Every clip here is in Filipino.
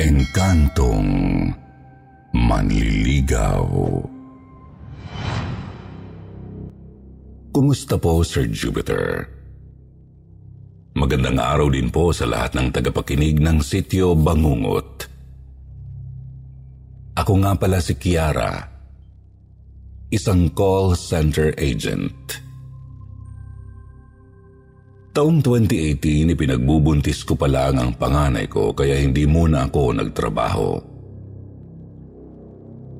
Engkantong Manliligaw Kumusta po, Sir Jupiter? Magandang araw din po sa lahat ng tagapakinig ng Sityo Bangungot. Ako nga pala si Kiara, isang call center agent. Taong 2018, ipinagbubuntis ko pa lang ang panganay ko kaya hindi muna ako nagtrabaho.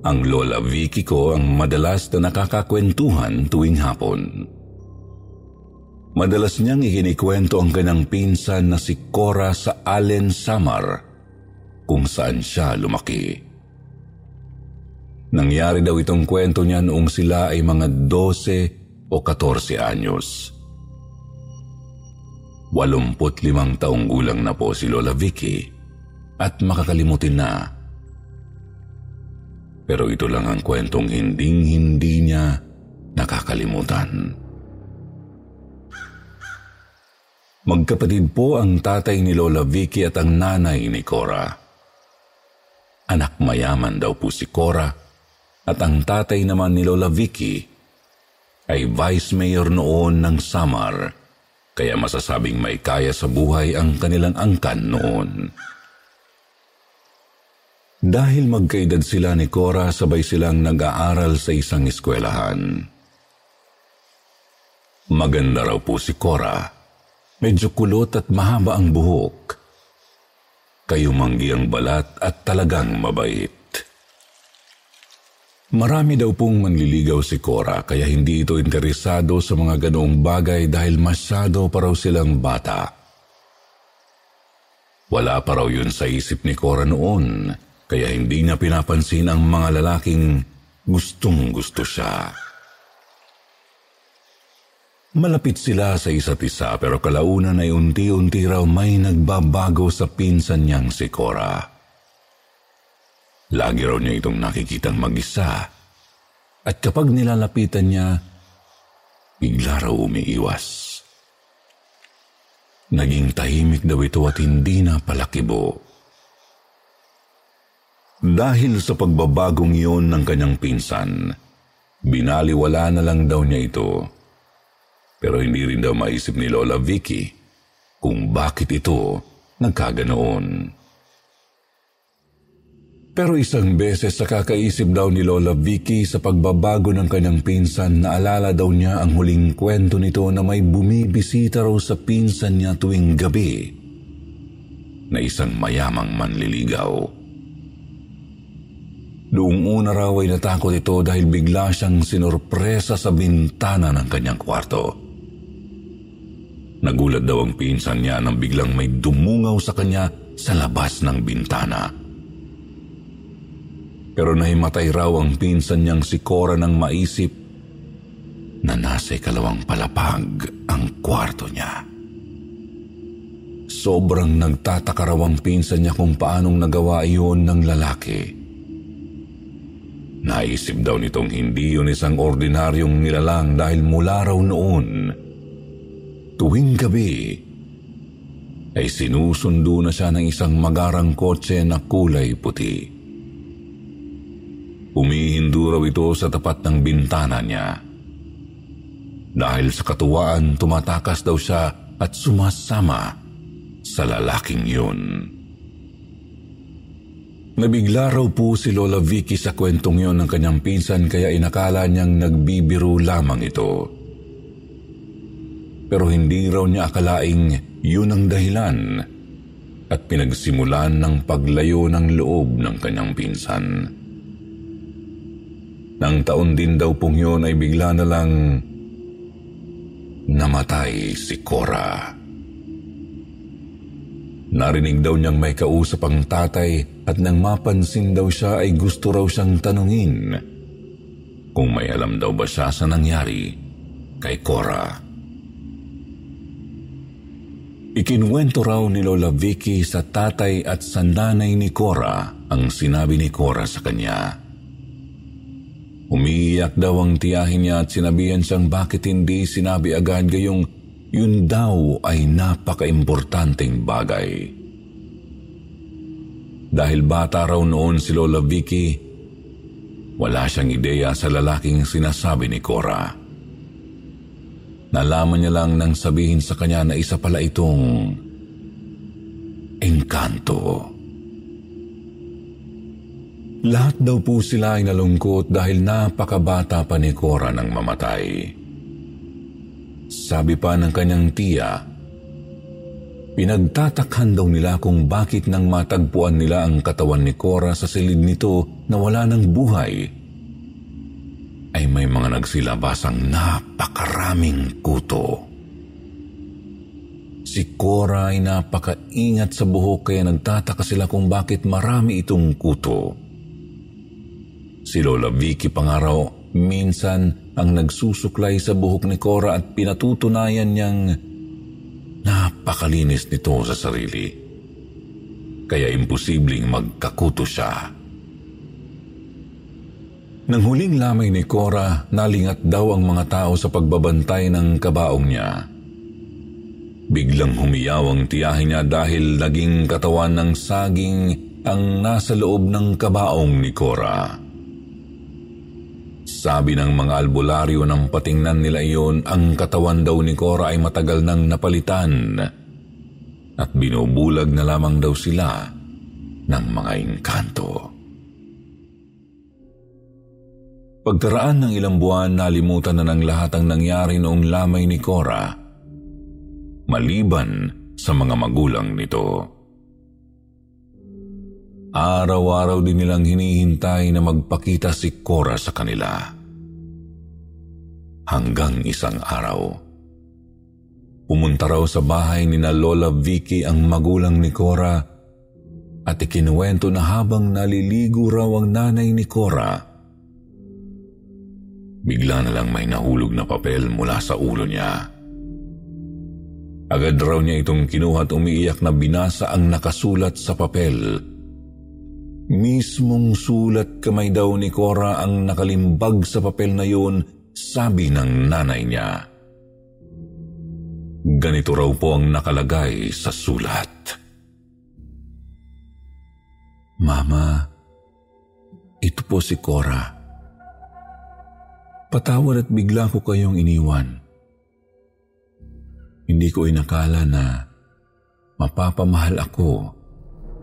Ang lola Vicky ko ang madalas na nakakakwentuhan tuwing hapon. Madalas niyang ikinikwento ang kanyang pinsan na si Cora sa Allen Samar kung saan siya lumaki. Nangyari daw itong kwento niya noong sila ay mga 12 o 14 anyos. 85 taong gulang na po si Lola Vicky at makakalimutin na. Pero ito lang ang kwentong hinding-hindi niya nakakalimutan. Magkapatid po ang tatay ni Lola Vicky at ang nanay ni Cora. Anak mayaman daw po si Cora at ang tatay naman ni Lola Vicky ay vice mayor noon ng Samar kaya masasabing may kaya sa buhay ang kanilang angkan noon. Dahil magkaedad sila ni Cora, sabay silang nag-aaral sa isang eskwelahan. Maganda raw po si Cora. Medyo kulot at mahaba ang buhok. Kayumanggi ang balat at talagang mabait. Marami daw pong manliligaw si Cora kaya hindi ito interesado sa mga ganoong bagay dahil masyado pa raw silang bata. Wala pa raw yun sa isip ni Cora noon kaya hindi niya pinapansin ang mga lalaking gustong gusto siya. Malapit sila sa isa't isa pero kalaunan ay unti-unti raw may nagbabago sa pinsan niyang si Cora. Lagi raw niya itong nakikitang mag-isa at kapag nilalapitan niya, bigla raw umiiwas. Naging tahimik daw ito at hindi na palakibo. Dahil sa pagbabagong iyon ng kanyang pinsan, binaliwala na lang daw niya ito. Pero hindi rin daw maisip ni Lola Vicky kung bakit ito nagkaganoon. Pero isang beses sa kakaisip daw ni Lola Vicky sa pagbabago ng kanyang pinsan, naalala daw niya ang huling kwento nito na may bumibisita raw sa pinsan niya tuwing gabi na isang mayamang manliligaw. Noong una raw ay natakot ito dahil bigla siyang sinurpresa sa bintana ng kanyang kwarto. Nagulat daw ang pinsan niya nang biglang may dumungaw sa kanya sa labas ng bintana. Pero nahimatay raw ang pinsan niyang si Cora nang maisip na nasa ikalawang palapag ang kwarto niya. Sobrang nagtataka raw ang pinsan niya kung paanong nagawa iyon ng lalaki. Naisip daw nitong hindi yun isang ordinaryong nilalang dahil mula raw noon, tuwing gabi, ay sinusundo na siya ng isang magarang kotse na kulay puti. Umihindo raw ito sa tapat ng bintana niya. Dahil sa katuwaan, tumatakas daw siya at sumasama sa lalaking yun. Nabigla raw po si Lola Vicky sa kwentong yon ng kanyang pinsan kaya inakala niyang nagbibiro lamang ito. Pero hindi raw niya akalaing yun ang dahilan at pinagsimulan ng paglayo ng loob ng kanyang pinsan. Nang taon din daw pong yun ay bigla na lang namatay si Cora. Narinig daw niyang may kausap ang tatay at nang mapansin daw siya ay gusto raw siyang tanungin kung may alam daw ba siya sa nangyari kay Cora. Ikinwento raw ni Lola Vicky sa tatay at sa nanay ni Cora ang sinabi ni Cora sa kanya. Umiiyak daw ang tiyahin niya at sinabihan siyang bakit hindi sinabi agad gayong yun daw ay napaka-importanteng bagay. Dahil bata raw noon si Lola Vicky, wala siyang ideya sa lalaking sinasabi ni Cora. Nalaman niya lang nang sabihin sa kanya na isa pala itong engkanto. Lahat daw po sila ay nalungkot dahil napakabata pa ni Cora nang mamatay. Sabi pa ng kanyang tiya, pinagtatakhan daw nila kung bakit nang matagpuan nila ang katawan ni Cora sa silid nito na wala ng buhay ay may mga nagsilabasang napakaraming kuto. Si Cora ay napakaingat sa buhok kaya nagtataka sila kung bakit marami itong kuto. Si Lola Vicky pangaraw minsan ang nagsusuklay sa buhok ni Cora at pinatutunayan niyang napakalinis nito sa sarili. Kaya imposibleng magkakuto siya. Nang huling lamay ni Cora, nalingat daw ang mga tao sa pagbabantay ng kabaong niya. Biglang humiyaw ang tiyahin niya dahil naging katawan ng saging ang nasa loob ng kabaong ni Cora. Sabi ng mga albularyo nang patingnan nila iyon, ang katawan daw ni Cora ay matagal nang napalitan at binubulag na lamang daw sila ng mga engkanto. Pagkaraan ng ilang buwan, nalimutan na ng lahat ang nangyari noong lamay ni Cora, maliban sa mga magulang nito. Araw-araw din nilang hinihintay na magpakita si Cora sa kanila. Hanggang isang araw. Pumunta raw sa bahay ni na Lola Vicky ang magulang ni Cora at ikinuwento na habang naliligo raw ang nanay ni Cora, Bigla na lang may nahulog na papel mula sa ulo niya. Agad raw niya itong kinuha at umiiyak na binasa ang nakasulat sa papel. Mismong sulat kamay daw ni Cora ang nakalimbag sa papel na yun, sabi ng nanay niya. Ganito raw po ang nakalagay sa sulat. Mama, ito po si Cora. Patawad at bigla ko kayong iniwan. Hindi ko inakala na mapapamahal ako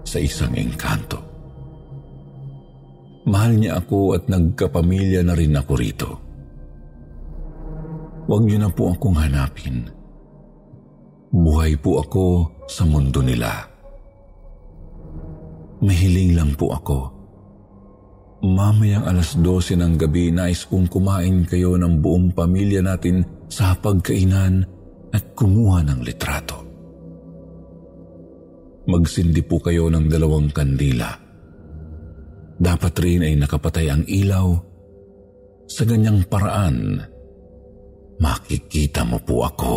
sa isang engkanto. Mahal niya ako at nagkapamilya na rin ako rito. Huwag niyo na po akong hanapin. Buhay po ako sa mundo nila. Mahiling lang po ako Mamayang alas 12 ng gabi nais kong kumain kayo ng buong pamilya natin sa pagkainan at kumuha ng litrato. Magsindi po kayo ng dalawang kandila. Dapat rin ay nakapatay ang ilaw. Sa ganyang paraan, makikita mo po ako.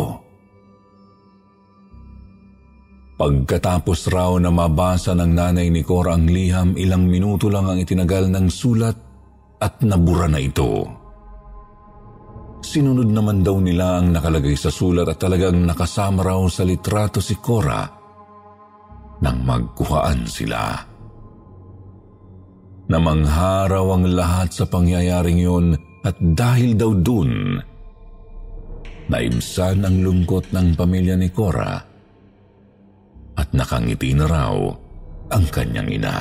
Pagkatapos raw na mabasa ng nanay ni Cora ang liham, ilang minuto lang ang itinagal ng sulat at nabura na ito. Sinunod naman daw nila ang nakalagay sa sulat at talagang nakasama raw sa litrato si Cora nang magkuhaan sila. Namangharaw ang lahat sa pangyayaring yun at dahil daw dun, naibsan ang lungkot ng pamilya ni Cora at nakangiti na raw ang kanyang ina.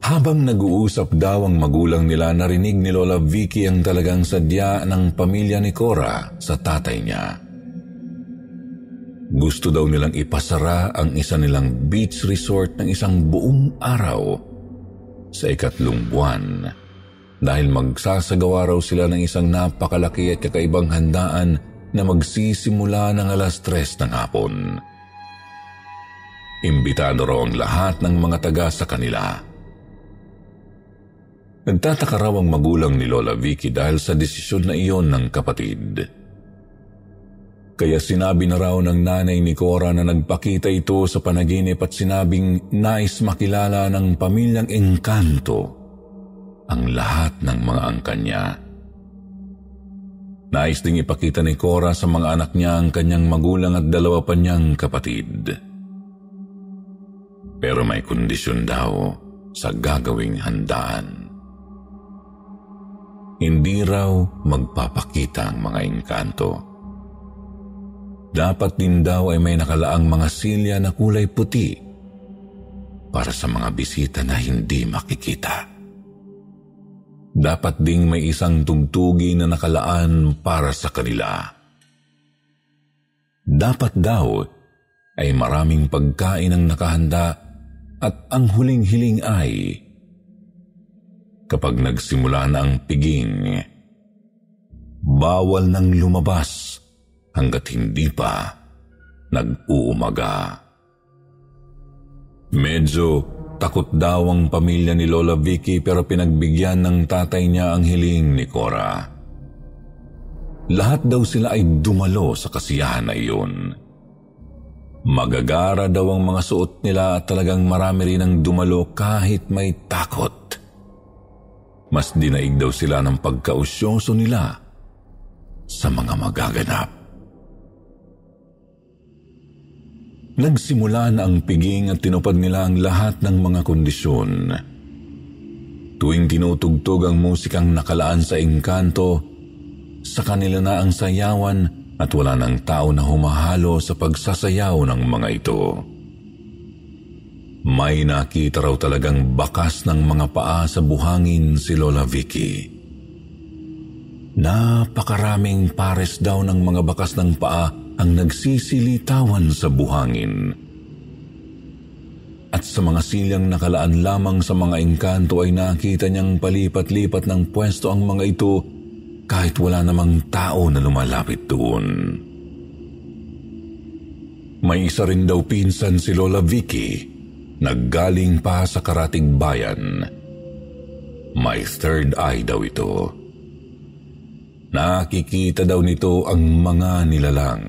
Habang nag-uusap daw ang magulang nila, narinig ni Lola Vicky ang talagang sadya ng pamilya ni Cora sa tatay niya. Gusto daw nilang ipasara ang isa nilang beach resort ng isang buong araw sa ikatlong buwan dahil magsasagawa raw sila ng isang napakalaki at kakaibang handaan na magsisimula ng alas tres ng hapon. imbitado raw ang lahat ng mga taga sa kanila. Nagtataka raw ang magulang ni Lola Vicky dahil sa desisyon na iyon ng kapatid. Kaya sinabi na raw ng nanay ni Cora na nagpakita ito sa panaginip at sinabing nais makilala ng pamilyang engkanto ang lahat ng mga angkan niya. Nais ding ipakita ni Cora sa mga anak niya ang kanyang magulang at dalawa pa niyang kapatid. Pero may kondisyon daw sa gagawing handaan. Hindi raw magpapakita ang mga engkanto dapat din daw ay may nakalaang mga silya na kulay puti para sa mga bisita na hindi makikita. Dapat ding may isang tugtugi na nakalaan para sa kanila. Dapat daw ay maraming pagkain ang nakahanda at ang huling hiling ay kapag nagsimula na ang piging, bawal nang lumabas hanggat hindi pa nag-uumaga. Medyo takot daw ang pamilya ni Lola Vicky pero pinagbigyan ng tatay niya ang hiling ni Cora. Lahat daw sila ay dumalo sa kasiyahan na iyon. Magagara daw ang mga suot nila at talagang marami rin ang dumalo kahit may takot. Mas dinaig daw sila ng pagkausyoso nila sa mga magaganap. Nagsimula na ang piging at tinupad nila ang lahat ng mga kondisyon. Tuwing tinutugtog ang musikang nakalaan sa engkanto, sa kanila na ang sayawan at wala ng tao na humahalo sa pagsasayaw ng mga ito. May nakita raw talagang bakas ng mga paa sa buhangin si Lola Vicky. Napakaraming pares daw ng mga bakas ng paa ang nagsisilitawan sa buhangin. At sa mga silyang nakalaan lamang sa mga engkanto ay nakita niyang palipat-lipat ng pwesto ang mga ito kahit wala namang tao na lumalapit doon. May isa rin daw pinsan si Lola Vicky, naggaling pa sa karatig bayan. May third eye daw ito. Nakikita daw nito ang mga nilalang.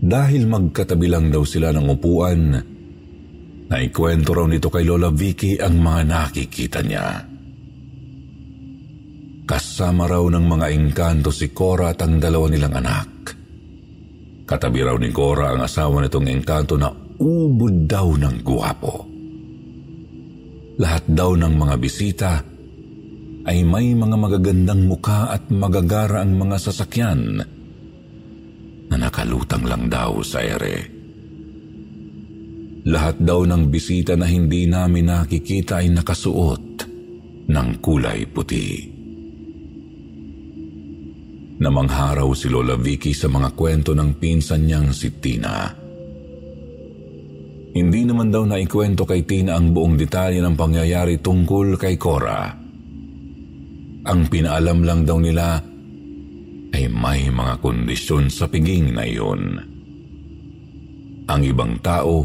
Dahil magkatabi lang daw sila ng upuan, naikwento raw nito kay Lola Vicky ang mga nakikita niya. Kasama raw ng mga engkanto si Cora at ang dalawa nilang anak. Katabi raw ni Cora ang asawa nitong engkanto na ubod daw ng guwapo. Lahat daw ng mga bisita ay may mga magagandang mukha at magagara ang mga sasakyan na nakalutang lang daw sa ere. Lahat daw ng bisita na hindi namin nakikita ay nakasuot ng kulay puti. Namangharaw si Lola Vicky sa mga kwento ng pinsan niyang si Tina. Hindi naman daw naikwento kay Tina ang buong detalye ng pangyayari tungkol kay Cora. Ang pinaalam lang daw nila ay may mga kondisyon sa piging na iyon. Ang ibang tao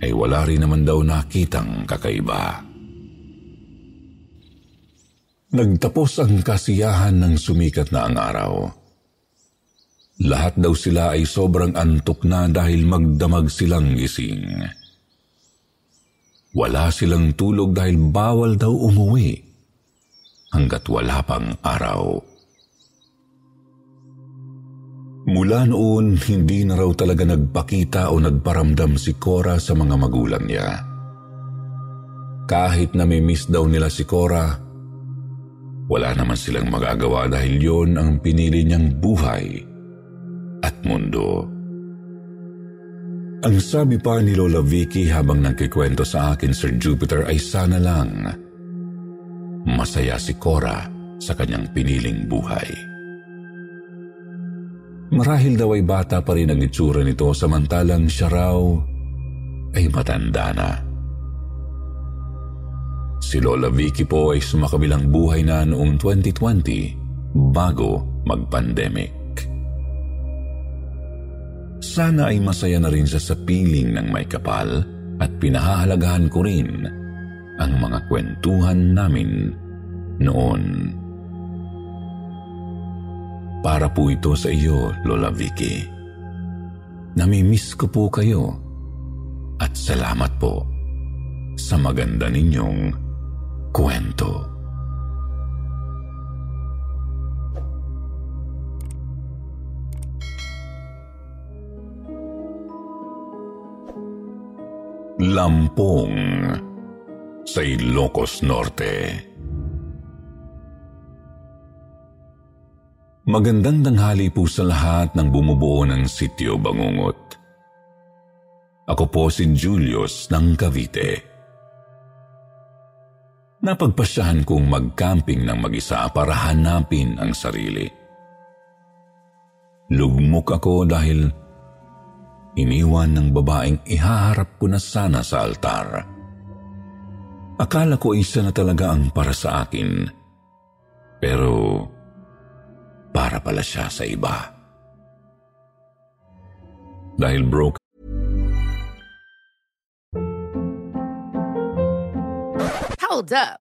ay wala rin naman daw nakitang kakaiba. Nagtapos ang kasiyahan ng sumikat na ang araw. Lahat daw sila ay sobrang antok na dahil magdamag silang gising. Wala silang tulog dahil bawal daw umuwi hanggat wala pang araw. Mula noon, hindi na raw talaga nagpakita o nagparamdam si Cora sa mga magulang niya. Kahit na may miss daw nila si Cora, wala naman silang magagawa dahil yon ang pinili niyang buhay at mundo. Ang sabi pa ni Lola Vicky habang nagkikwento sa akin, Sir Jupiter, ay sana lang Masaya si Cora sa kanyang piniling buhay. Marahil daw ay bata pa rin ang itsura nito samantalang siya raw ay matanda na. Si Lola Vicky po ay sumakabilang buhay na noong 2020 bago mag-pandemic. sana ay masaya na rin siya sa piling ng may kapal at pinahahalagahan ko rin ang mga kwentuhan namin noon. Para po ito sa iyo, Lola Vicky. Namimiss ko po kayo at salamat po sa maganda ninyong kwento. Lampong sa Ilocos Norte. Magandang tanghali po sa lahat ng bumubuo ng sityo Bangungot. Ako po si Julius ng Cavite. Napagpasyahan kong mag-camping ng mag-isa para hanapin ang sarili. Lugmok ako dahil iniwan ng babaeng ihaharap ko na sana sa altar. Akala ko isa na talaga ang para sa akin. Pero para pala siya sa iba. Dahil broke Hold up.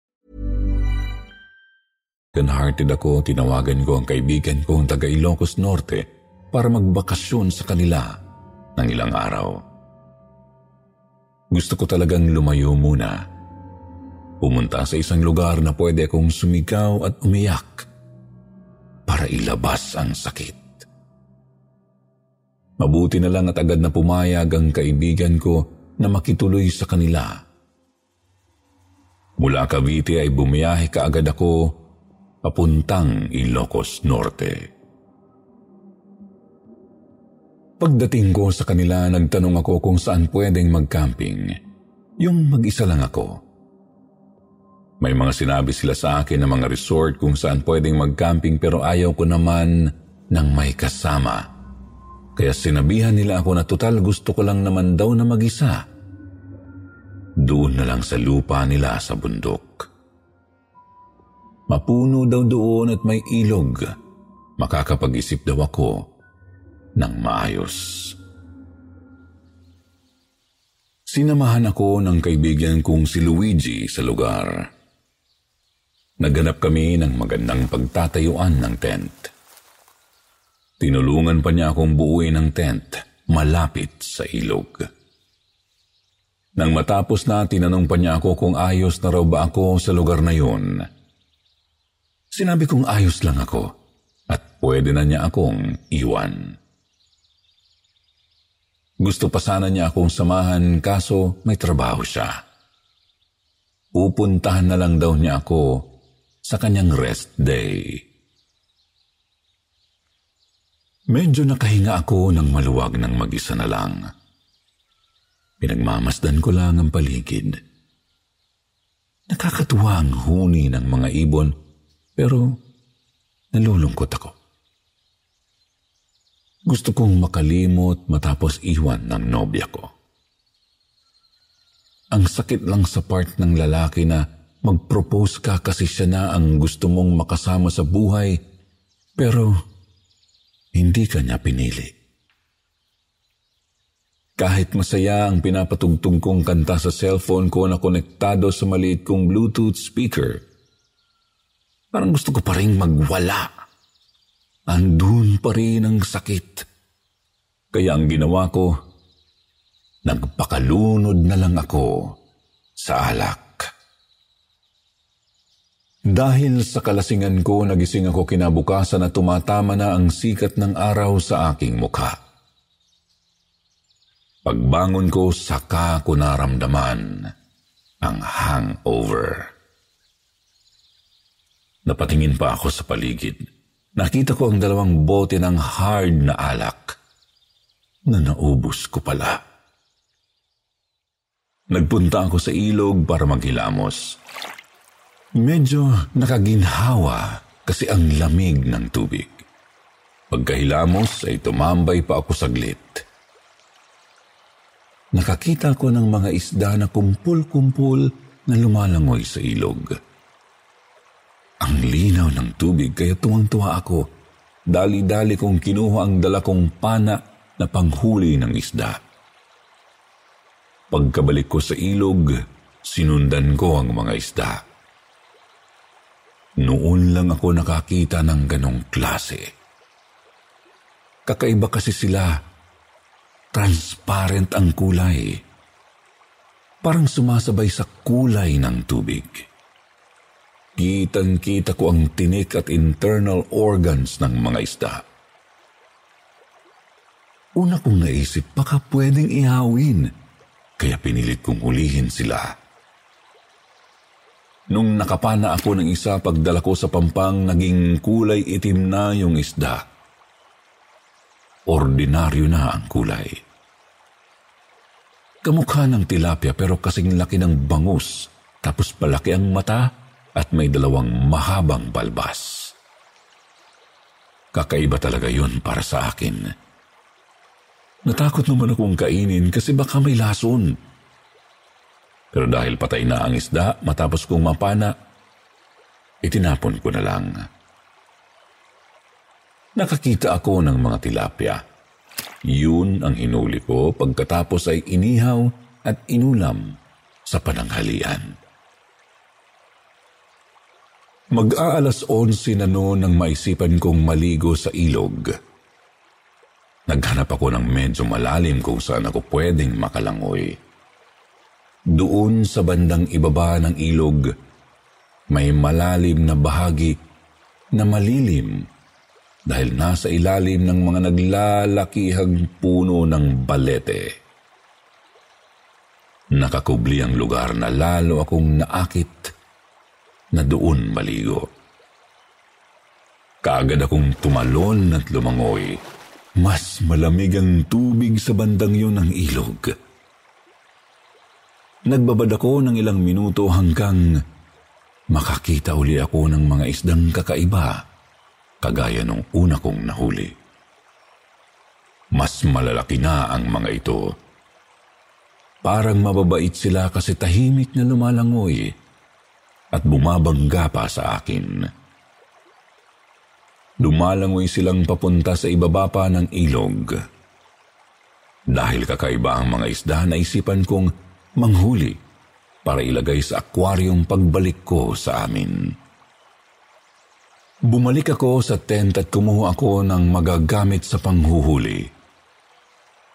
Ganhearted ako, tinawagan ko ang kaibigan kong taga Ilocos Norte para magbakasyon sa kanila ng ilang araw. Gusto ko talagang lumayo muna. Pumunta sa isang lugar na pwede akong sumigaw at umiyak para ilabas ang sakit. Mabuti na lang at agad na pumayag ang kaibigan ko na makituloy sa kanila. Mula Cavite ay bumiyahe kaagad ako papuntang Ilocos Norte. Pagdating ko sa kanila, nagtanong ako kung saan pwedeng mag-camping. Yung mag-isa lang ako. May mga sinabi sila sa akin na mga resort kung saan pwedeng mag-camping pero ayaw ko naman ng may kasama. Kaya sinabihan nila ako na total gusto ko lang naman daw na mag-isa. Doon na lang sa lupa nila sa bundok. Mapuno daw doon at may ilog. Makakapag-isip daw ako ng maayos. Sinamahan ako ng kaibigan kong si Luigi sa lugar. Naghanap kami ng magandang pagtatayuan ng tent. Tinulungan pa niya akong buuin ng tent malapit sa ilog. Nang matapos na, tinanong pa niya ako kung ayos na raw ba ako sa lugar na yun. Sinabi kong ayos lang ako at pwede na niya akong iwan. Gusto pa sana niya akong samahan kaso may trabaho siya. Pupuntahan na lang daw niya ako sa kanyang rest day. Medyo nakahinga ako ng maluwag ng mag-isa na lang. Pinagmamasdan ko lang ang paligid. Nakakatuwa ang huni ng mga ibon pero nalulungkot ako. Gusto kong makalimot matapos iwan ng nobya ko. Ang sakit lang sa part ng lalaki na mag-propose ka kasi siya na ang gusto mong makasama sa buhay, pero hindi ka niya pinili. Kahit masaya ang pinapatugtog kong kanta sa cellphone ko na konektado sa maliit kong Bluetooth speaker, parang gusto ko pa rin magwala andun pa rin ang sakit. Kaya ang ginawa ko, nagpakalunod na lang ako sa alak. Dahil sa kalasingan ko, nagising ako kinabukasan na tumatama na ang sikat ng araw sa aking mukha. Pagbangon ko, saka ko naramdaman ang hangover. Napatingin pa ako sa paligid. Nakita ko ang dalawang bote ng hard na alak na naubos ko pala. Nagpunta ako sa ilog para maghilamos. Medyo nakaginhawa kasi ang lamig ng tubig. Pagkahilamos ay tumambay pa ako saglit. Nakakita ko ng mga isda na kumpul-kumpul na lumalangoy sa ilog. Ang linaw ng tubig kaya tuwang-tuwa ako. Dali-dali kong kinuha ang dala kong pana na panghuli ng isda. Pagkabalik ko sa ilog, sinundan ko ang mga isda. Noon lang ako nakakita ng ganong klase. Kakaiba kasi sila. Transparent ang kulay. Parang sumasabay sa kulay ng tubig. Kitang-kita ko ang tinik at internal organs ng mga isda. Una kong naisip, baka pwedeng ihawin, kaya pinilit kong hulihin sila. Nung nakapana ako ng isa pagdala ko sa pampang, naging kulay itim na yung isda. Ordinaryo na ang kulay. Kamukha ng tilapia pero kasing laki ng bangus, tapos palaki ang mata at may dalawang mahabang balbas. Kakaiba talaga yun para sa akin. Natakot naman akong kainin kasi baka may lason. Pero dahil patay na ang isda, matapos kong mapana, itinapon ko na lang. Nakakita ako ng mga tilapia. Yun ang hinuli ko pagkatapos ay inihaw at inulam sa pananghalian. Mag-aalas 11 na noon nang maisipan kong maligo sa ilog. Naghanap ako ng medyo malalim kung saan ako pwedeng makalangoy. Doon sa bandang ibaba ng ilog, may malalim na bahagi na malilim dahil nasa ilalim ng mga naglalakihang puno ng balete. Nakakubli ang lugar na lalo akong naakit na doon maligo. Kaagad akong tumalon at lumangoy. Mas malamig ang tubig sa bandang yun ng ilog. Nagbabad ako ng ilang minuto hanggang makakita uli ako ng mga isdang kakaiba kagaya nung una kong nahuli. Mas malalaki na ang mga ito. Parang mababait sila kasi tahimik na lumalangoy at bumabangga pa sa akin. Lumalangoy silang papunta sa ibaba pa ng ilog. Dahil kakaiba ang mga isda, naisipan kong manghuli para ilagay sa aquarium pagbalik ko sa amin. Bumalik ako sa tent at kumuha ako ng magagamit sa panghuhuli.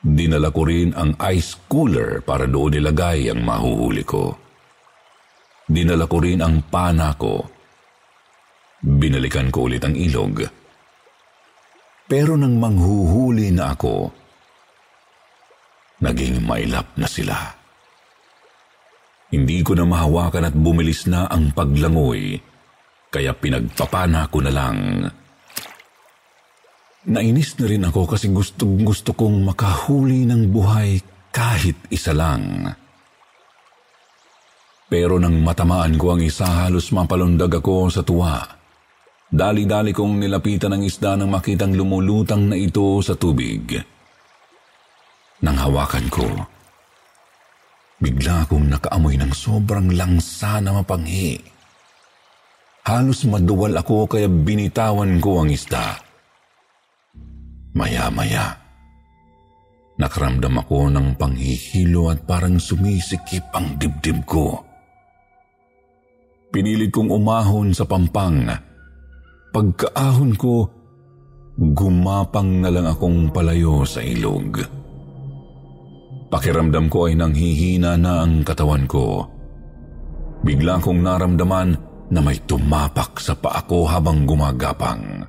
Dinala ko rin ang ice cooler para doon ilagay ang mahuhuli ko. Dinala ko rin ang pana ko. Binalikan ko ulit ang ilog. Pero nang manghuhuli na ako, naging mailap na sila. Hindi ko na mahawakan at bumilis na ang paglangoy, kaya pinagpapana ko na lang. Nainis na rin ako kasi gusto gusto kong makahuli ng buhay kahit isa lang. Pero nang matamaan ko ang isa, halos mapalundag ako sa tuwa. Dali-dali kong nilapitan ang isda nang makitang lumulutang na ito sa tubig. Nang hawakan ko, Bigla akong nakaamoy ng sobrang langsa na mapanghi. Halos maduwal ako kaya binitawan ko ang isda. Maya-maya, nakaramdam ako ng panghihilo at parang sumisikip ang dibdib ko. Pinilit kong umahon sa pampang. Pagkaahon ko, gumapang na lang akong palayo sa ilog. Pakiramdam ko ay nanghihina na ang katawan ko. Bigla kong naramdaman na may tumapak sa paa ko habang gumagapang.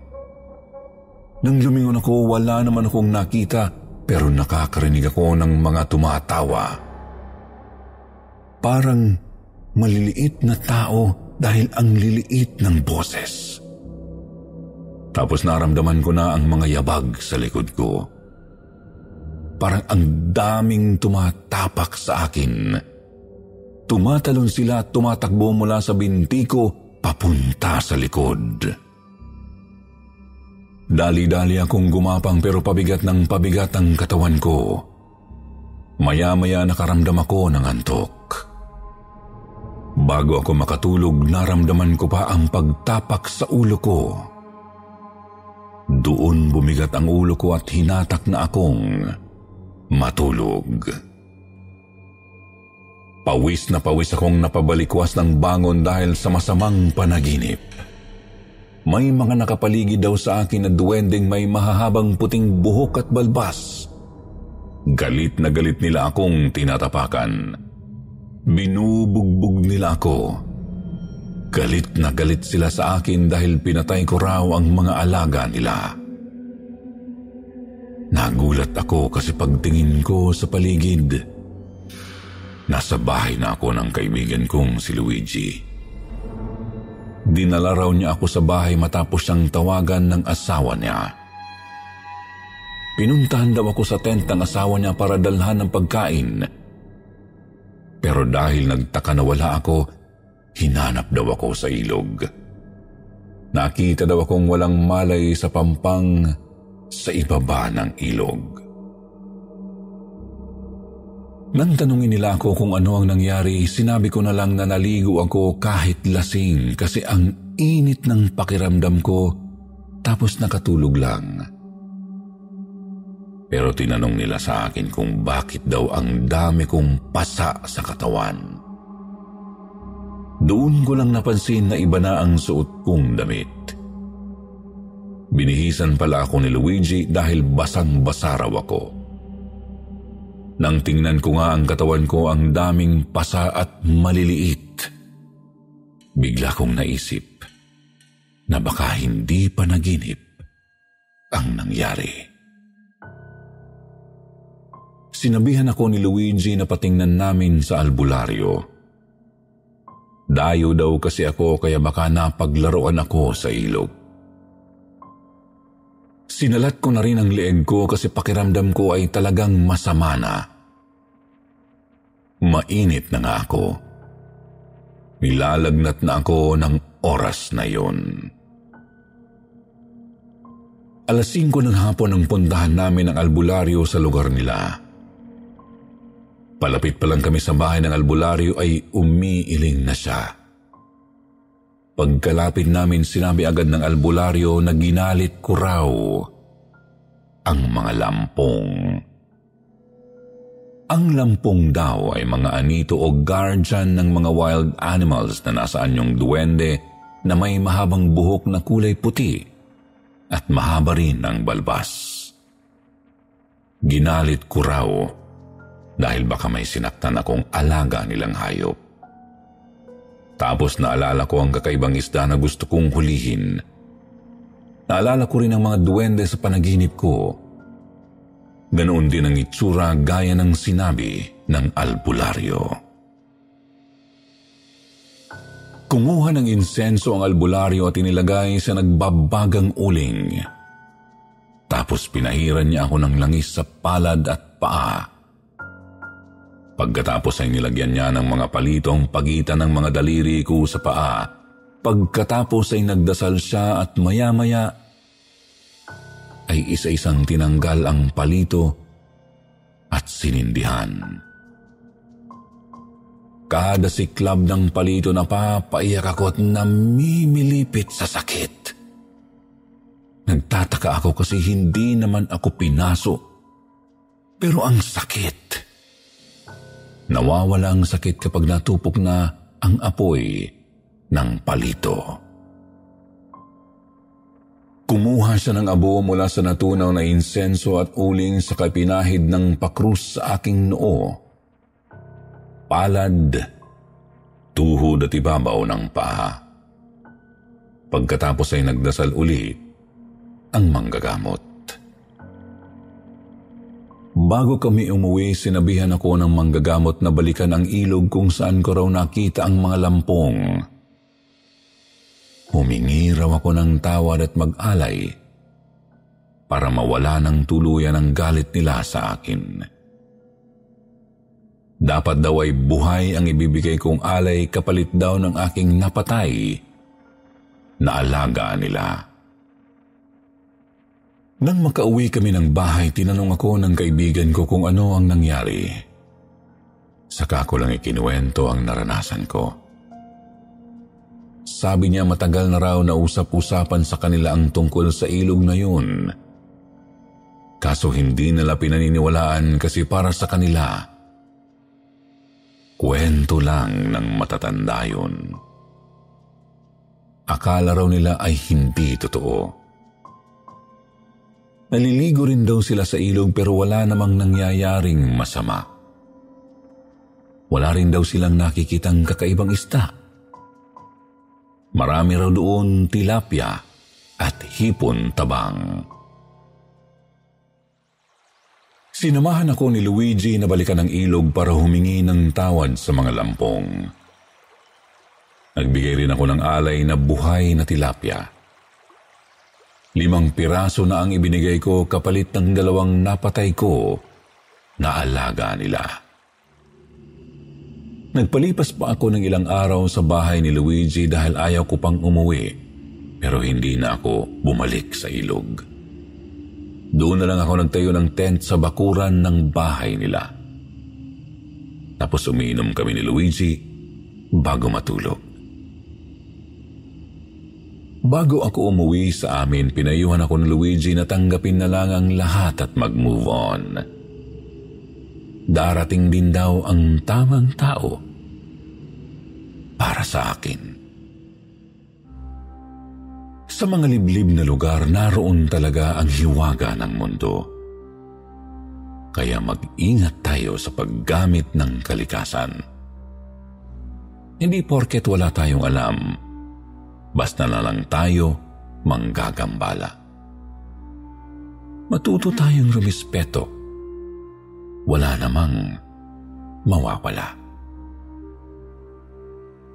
Nang lumingon ako, wala naman akong nakita pero nakakarinig ako ng mga tumatawa. Parang maliliit na tao dahil ang liliit ng boses. Tapos naramdaman ko na ang mga yabag sa likod ko. Parang ang daming tumatapak sa akin. Tumatalon sila at tumatakbo mula sa binti ko papunta sa likod. Dali-dali akong gumapang pero pabigat ng pabigat ang katawan ko. Maya-maya nakaramdam ako ng antok. Bago ako makatulog, naramdaman ko pa ang pagtapak sa ulo ko. Doon bumigat ang ulo ko at hinatak na akong matulog. Pawis na pawis akong napabalikwas ng bangon dahil sa masamang panaginip. May mga nakapaligid daw sa akin na duwending may mahahabang puting buhok at balbas. Galit na galit nila akong tinatapakan. Binubugbog nila ako. Galit na galit sila sa akin dahil pinatay ko raw ang mga alaga nila. Nagulat ako kasi pagtingin ko sa paligid, nasa bahay na ako ng kaibigan kong si Luigi. Dinala raw niya ako sa bahay matapos siyang tawagan ng asawa niya. Pinuntahan daw ako sa tent ng asawa niya para dalhan ng pagkain pero dahil nagtaka na wala ako, hinanap daw ako sa ilog. Nakita daw akong walang malay sa pampang sa ibaba ng ilog. Nang tanungin nila ako kung ano ang nangyari, sinabi ko na lang na naligo ako kahit lasing kasi ang init ng pakiramdam ko tapos nakatulog lang. Pero tinanong nila sa akin kung bakit daw ang dami kong pasa sa katawan. Doon ko lang napansin na iba na ang suot kong damit. Binihisan pala ako ni Luigi dahil basang-basa raw ako. Nang tingnan ko nga ang katawan ko ang daming pasa at maliliit, bigla kong naisip na baka hindi pa naginip ang nangyari. Sinabihan ako ni Luigi na patingnan namin sa albularyo. Dayo daw kasi ako kaya baka napaglaruan ako sa ilog. Sinalat ko na rin ang leeg ko kasi pakiramdam ko ay talagang masama na. Mainit na nga ako. Nilalagnat na ako ng oras na yon. Alas 5 ng hapon ang puntahan namin ang albularyo sa lugar nila. Palapit pa lang kami sa bahay ng albularyo ay umiiling na siya. Pagkalapit namin sinabi agad ng albularyo na ginalit ko raw ang mga lampong. Ang lampong daw ay mga anito o guardian ng mga wild animals na nasa anyong duwende na may mahabang buhok na kulay puti at mahaba rin ang balbas. Ginalit ko raw dahil baka may sinaktan akong alaga nilang hayop. Tapos naalala ko ang kakaibang isda na gusto kong hulihin. Naalala ko rin ang mga duwende sa panaginip ko. Ganoon din ang itsura gaya ng sinabi ng albularyo. Kumuha ng insenso ang albularyo at inilagay sa nagbabagang uling. Tapos pinahiran niya ako ng langis sa palad at paa Pagkatapos ay nilagyan niya ng mga palitong pagitan ng mga daliri ko sa paa. Pagkatapos ay nagdasal siya at maya-maya ay isa-isang tinanggal ang palito at sinindihan. Kada siklab ng palito na papaiyak ako at namimilipit sa sakit. Nagtataka ako kasi hindi naman ako pinaso. Pero ang sakit. Nawawala ang sakit kapag natupok na ang apoy ng palito. Kumuha siya ng abo mula sa natunaw na insenso at uling sa kapinahid ng pakrus sa aking noo. Palad, tuhod at ibabaw ng paha. Pagkatapos ay nagdasal ulit ang manggagamot. Bago kami umuwi, sinabihan ako ng manggagamot na balikan ang ilog kung saan ko raw nakita ang mga lampong. Humingi raw ako ng tawad at mag-alay para mawala ng tuluyan ang galit nila sa akin. Dapat daw ay buhay ang ibibigay kong alay kapalit daw ng aking napatay na alaga nila. Nang makauwi kami ng bahay, tinanong ako ng kaibigan ko kung ano ang nangyari. Saka ko lang ikinuwento ang naranasan ko. Sabi niya matagal na raw na usap-usapan sa kanila ang tungkol sa ilog na yun. Kaso hindi nila pinaniniwalaan kasi para sa kanila, kwento lang ng matatanda yun. Akala raw nila ay hindi totoo. Naliligo rin daw sila sa ilog pero wala namang nangyayaring masama. Wala rin daw silang nakikitang kakaibang isda Marami raw doon tilapia at hipon tabang. Sinamahan ako ni Luigi na balikan ng ilog para humingi ng tawad sa mga lampong. Nagbigay rin ako ng alay na buhay na tilapia. Limang piraso na ang ibinigay ko kapalit ng dalawang napatay ko na alaga nila. Nagpalipas pa ako ng ilang araw sa bahay ni Luigi dahil ayaw ko pang umuwi pero hindi na ako bumalik sa ilog. Doon na lang ako nagtayo ng tent sa bakuran ng bahay nila. Tapos umiinom kami ni Luigi bago matulog. Bago ako umuwi sa amin, pinayuhan ako ni Luigi na tanggapin na lang ang lahat at mag-move on. Darating din daw ang tamang tao para sa akin. Sa mga liblib na lugar, naroon talaga ang hiwaga ng mundo. Kaya mag-ingat tayo sa paggamit ng kalikasan. Hindi porket wala tayong alam, basta na lang tayo manggagambala. Matuto tayong rumispeto. Wala namang mawawala.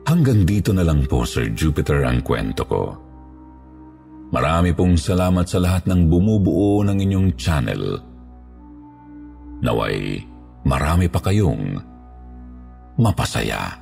Hanggang dito na lang po, Sir Jupiter, ang kwento ko. Marami pong salamat sa lahat ng bumubuo ng inyong channel. Naway, marami pa kayong mapasaya.